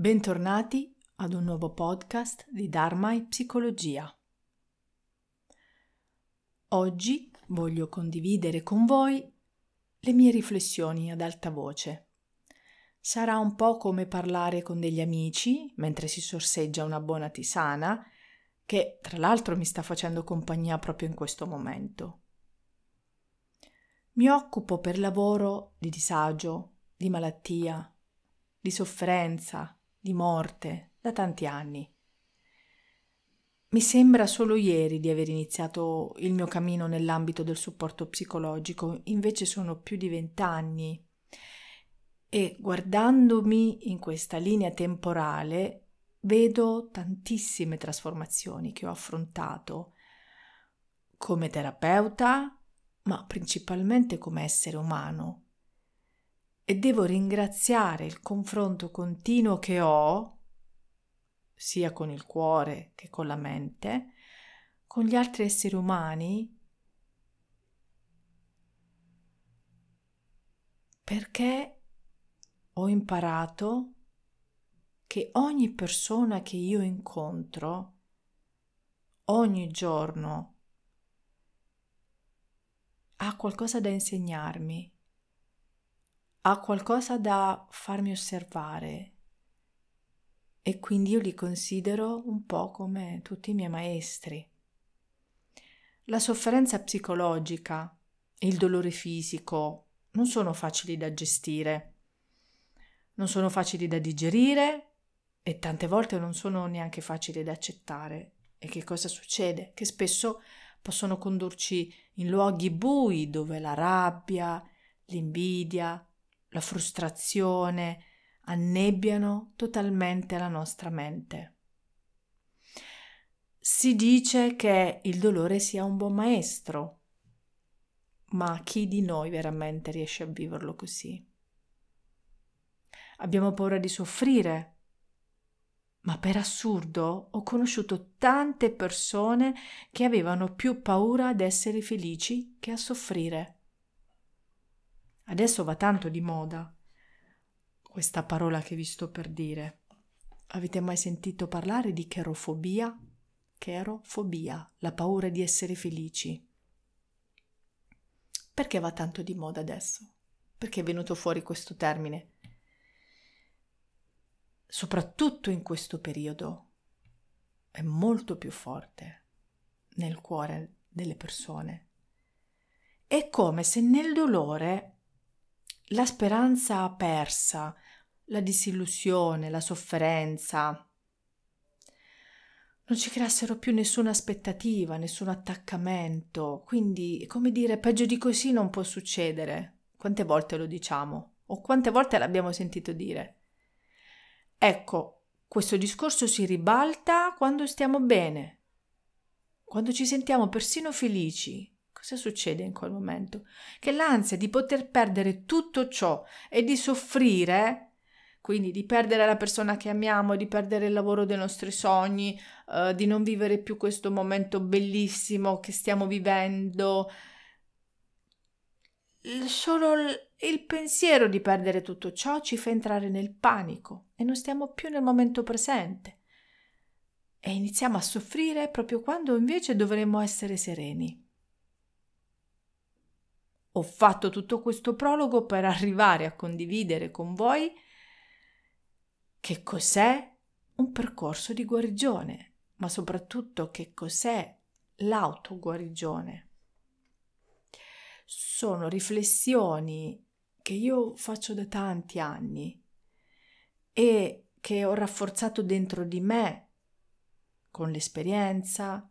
Bentornati ad un nuovo podcast di Dharma e Psicologia. Oggi voglio condividere con voi le mie riflessioni ad alta voce. Sarà un po' come parlare con degli amici mentre si sorseggia una buona tisana, che tra l'altro mi sta facendo compagnia proprio in questo momento. Mi occupo per lavoro di disagio, di malattia, di sofferenza, di morte da tanti anni. Mi sembra solo ieri di aver iniziato il mio cammino nell'ambito del supporto psicologico, invece sono più di vent'anni e guardandomi in questa linea temporale vedo tantissime trasformazioni che ho affrontato come terapeuta, ma principalmente come essere umano. E devo ringraziare il confronto continuo che ho, sia con il cuore che con la mente, con gli altri esseri umani, perché ho imparato che ogni persona che io incontro ogni giorno ha qualcosa da insegnarmi, ha qualcosa da farmi osservare e quindi io li considero un po' come tutti i miei maestri. La sofferenza psicologica e il dolore fisico non sono facili da gestire, non sono facili da digerire e tante volte non sono neanche facili da accettare. E che cosa succede? Che spesso possono condurci in luoghi bui dove la rabbia, l'invidia, la frustrazione annebbiano totalmente la nostra mente. Si dice che il dolore sia un buon maestro, ma chi di noi veramente riesce a viverlo così? Abbiamo paura di soffrire, ma per assurdo ho conosciuto tante persone che avevano più paura ad essere felici che a soffrire. Adesso va tanto di moda questa parola che vi sto per dire. Avete mai sentito parlare di cherofobia? Cherofobia, la paura di essere felici. Perché va tanto di moda adesso? Perché è venuto fuori questo termine? Soprattutto in questo periodo è molto più forte nel cuore delle persone. È come se nel dolore la speranza persa, la disillusione, la sofferenza, non ci creassero più nessuna aspettativa, nessun attaccamento. Quindi, come dire, peggio di così non può succedere. Quante volte lo diciamo? O quante volte l'abbiamo sentito dire? Ecco, questo discorso si ribalta quando stiamo bene, quando ci sentiamo persino felici, Cosa succede in quel momento? Che l'ansia di poter perdere tutto ciò e di soffrire, quindi di perdere la persona che amiamo, di perdere il lavoro dei nostri sogni, uh, di non vivere più questo momento bellissimo che stiamo vivendo, solo il pensiero di perdere tutto ciò ci fa entrare nel panico e non stiamo più nel momento presente e iniziamo a soffrire proprio quando invece dovremmo essere sereni. Ho fatto tutto questo prologo per arrivare a condividere con voi che cos'è un percorso di guarigione, ma soprattutto che cos'è l'autoguarigione. Sono riflessioni che io faccio da tanti anni e che ho rafforzato dentro di me con l'esperienza,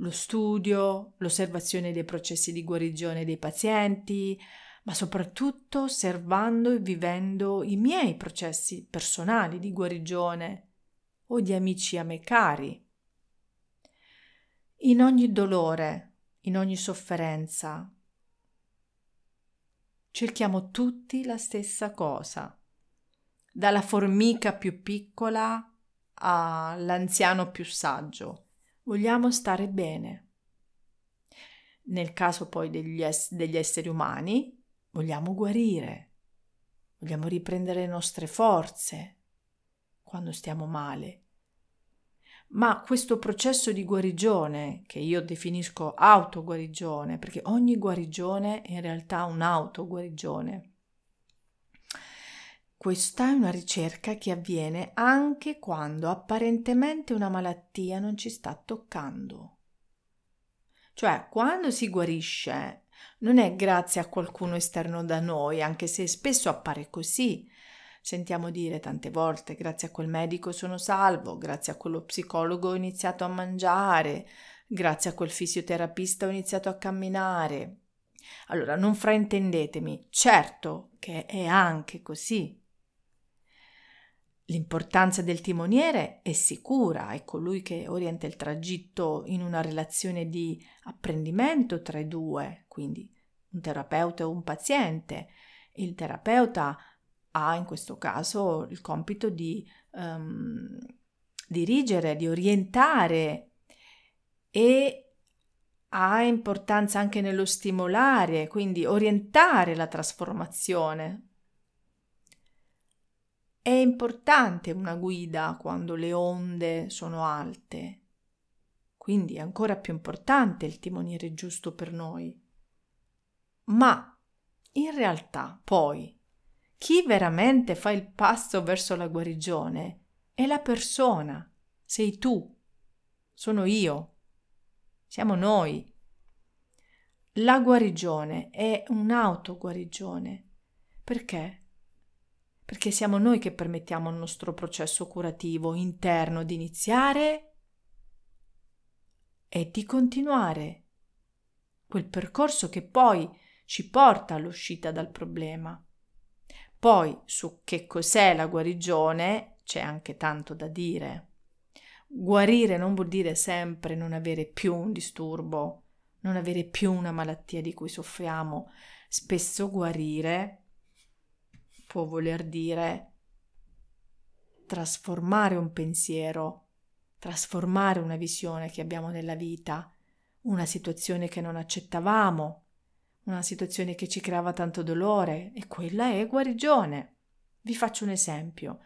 lo studio, l'osservazione dei processi di guarigione dei pazienti, ma soprattutto osservando e vivendo i miei processi personali di guarigione o di amici a me cari. In ogni dolore, in ogni sofferenza, cerchiamo tutti la stessa cosa, dalla formica più piccola all'anziano più saggio vogliamo stare bene. Nel caso poi degli, es- degli esseri umani, vogliamo guarire, vogliamo riprendere le nostre forze. quando stiamo male. Ma questo processo di guarigione, che io definisco autoguarigione, perché ogni guarigione è in realtà un'autoguarigione, questa è una ricerca che avviene anche quando apparentemente una malattia non ci sta toccando. Cioè, quando si guarisce, non è grazie a qualcuno esterno da noi, anche se spesso appare così. Sentiamo dire tante volte, grazie a quel medico sono salvo, grazie a quello psicologo ho iniziato a mangiare, grazie a quel fisioterapista ho iniziato a camminare. Allora, non fraintendetemi, certo che è anche così, L'importanza del timoniere è sicura, è colui che orienta il tragitto in una relazione di apprendimento tra i due, quindi un terapeuta e un paziente. Il terapeuta ha in questo caso il compito di um, dirigere, di orientare e ha importanza anche nello stimolare, quindi orientare la trasformazione è importante una guida quando le onde sono alte, quindi è ancora più importante il timoniere giusto per noi. Ma in realtà poi chi veramente fa il passo verso la guarigione è la persona, sei tu, sono io, siamo noi. La guarigione è un'autoguarigione. Perché? Perché siamo noi che permettiamo al nostro processo curativo interno di iniziare e di continuare quel percorso che poi ci porta all'uscita dal problema. Poi su che cos'è la guarigione c'è anche tanto da dire. Guarire non vuol dire sempre non avere più un disturbo, non avere più una malattia di cui soffriamo. Spesso guarire può voler dire trasformare un pensiero, trasformare una visione che abbiamo nella vita, una situazione che non accettavamo, una situazione che ci creava tanto dolore e quella è guarigione. Vi faccio un esempio.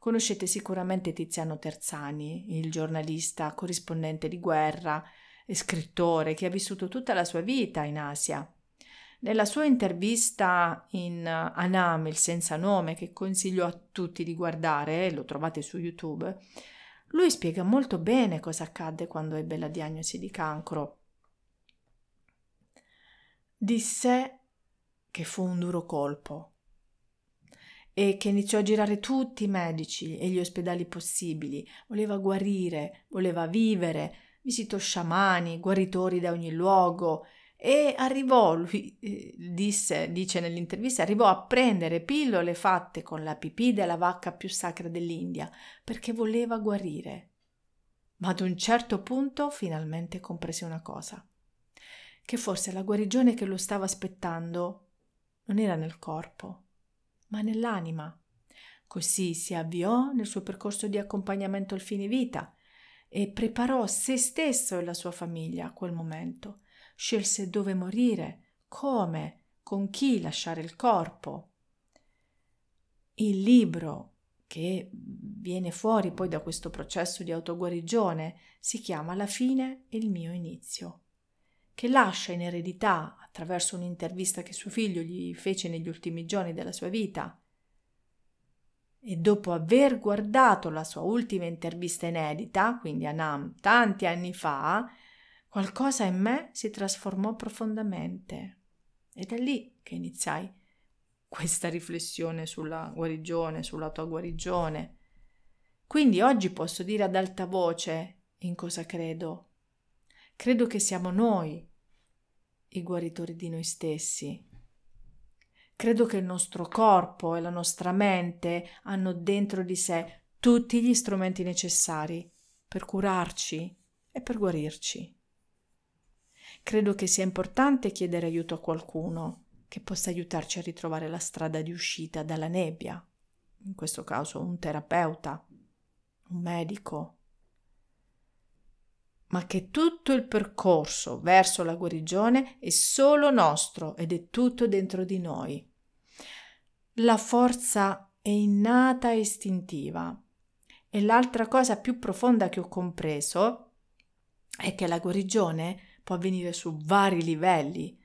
Conoscete sicuramente Tiziano Terzani, il giornalista, corrispondente di guerra e scrittore che ha vissuto tutta la sua vita in Asia. Nella sua intervista in uh, Anam, il senza nome, che consiglio a tutti di guardare, lo trovate su YouTube, lui spiega molto bene cosa accadde quando ebbe la diagnosi di cancro. Disse che fu un duro colpo e che iniziò a girare tutti i medici e gli ospedali possibili, voleva guarire, voleva vivere, visitò sciamani, guaritori da ogni luogo e arrivò, lui eh, disse, dice nell'intervista, arrivò a prendere pillole fatte con la pipì della vacca più sacra dell'India perché voleva guarire. Ma ad un certo punto finalmente comprese una cosa, che forse la guarigione che lo stava aspettando non era nel corpo, ma nell'anima. Così si avviò nel suo percorso di accompagnamento al fine vita e preparò se stesso e la sua famiglia a quel momento scelse dove morire, come, con chi lasciare il corpo. Il libro che viene fuori poi da questo processo di autoguarigione si chiama La fine e il mio inizio, che lascia in eredità, attraverso un'intervista che suo figlio gli fece negli ultimi giorni della sua vita, e dopo aver guardato la sua ultima intervista inedita, quindi a Nam, tanti anni fa, qualcosa in me si trasformò profondamente. Ed è lì che iniziai questa riflessione sulla guarigione, sulla tua guarigione. Quindi oggi posso dire ad alta voce in cosa credo. Credo che siamo noi i guaritori di noi stessi. Credo che il nostro corpo e la nostra mente hanno dentro di sé tutti gli strumenti necessari per curarci e per guarirci. Credo che sia importante chiedere aiuto a qualcuno che possa aiutarci a ritrovare la strada di uscita dalla nebbia, in questo caso un terapeuta, un medico, ma che tutto il percorso verso la guarigione è solo nostro ed è tutto dentro di noi. La forza è innata e istintiva. E l'altra cosa più profonda che ho compreso è che la guarigione può avvenire su vari livelli,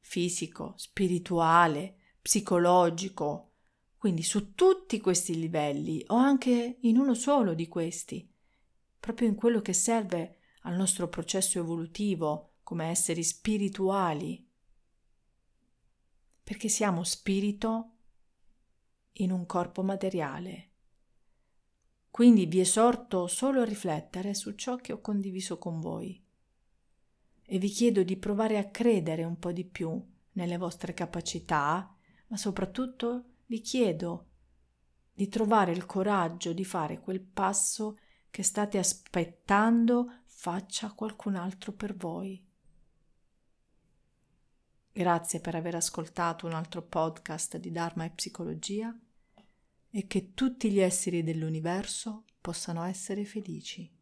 fisico, spirituale, psicologico, quindi su tutti questi livelli o anche in uno solo di questi, proprio in quello che serve al nostro processo evolutivo come esseri spirituali, perché siamo spirito in un corpo materiale. Quindi vi esorto solo a riflettere su ciò che ho condiviso con voi e vi chiedo di provare a credere un po' di più nelle vostre capacità, ma soprattutto vi chiedo di trovare il coraggio di fare quel passo che state aspettando faccia qualcun altro per voi. Grazie per aver ascoltato un altro podcast di Dharma e Psicologia e che tutti gli esseri dell'universo possano essere felici.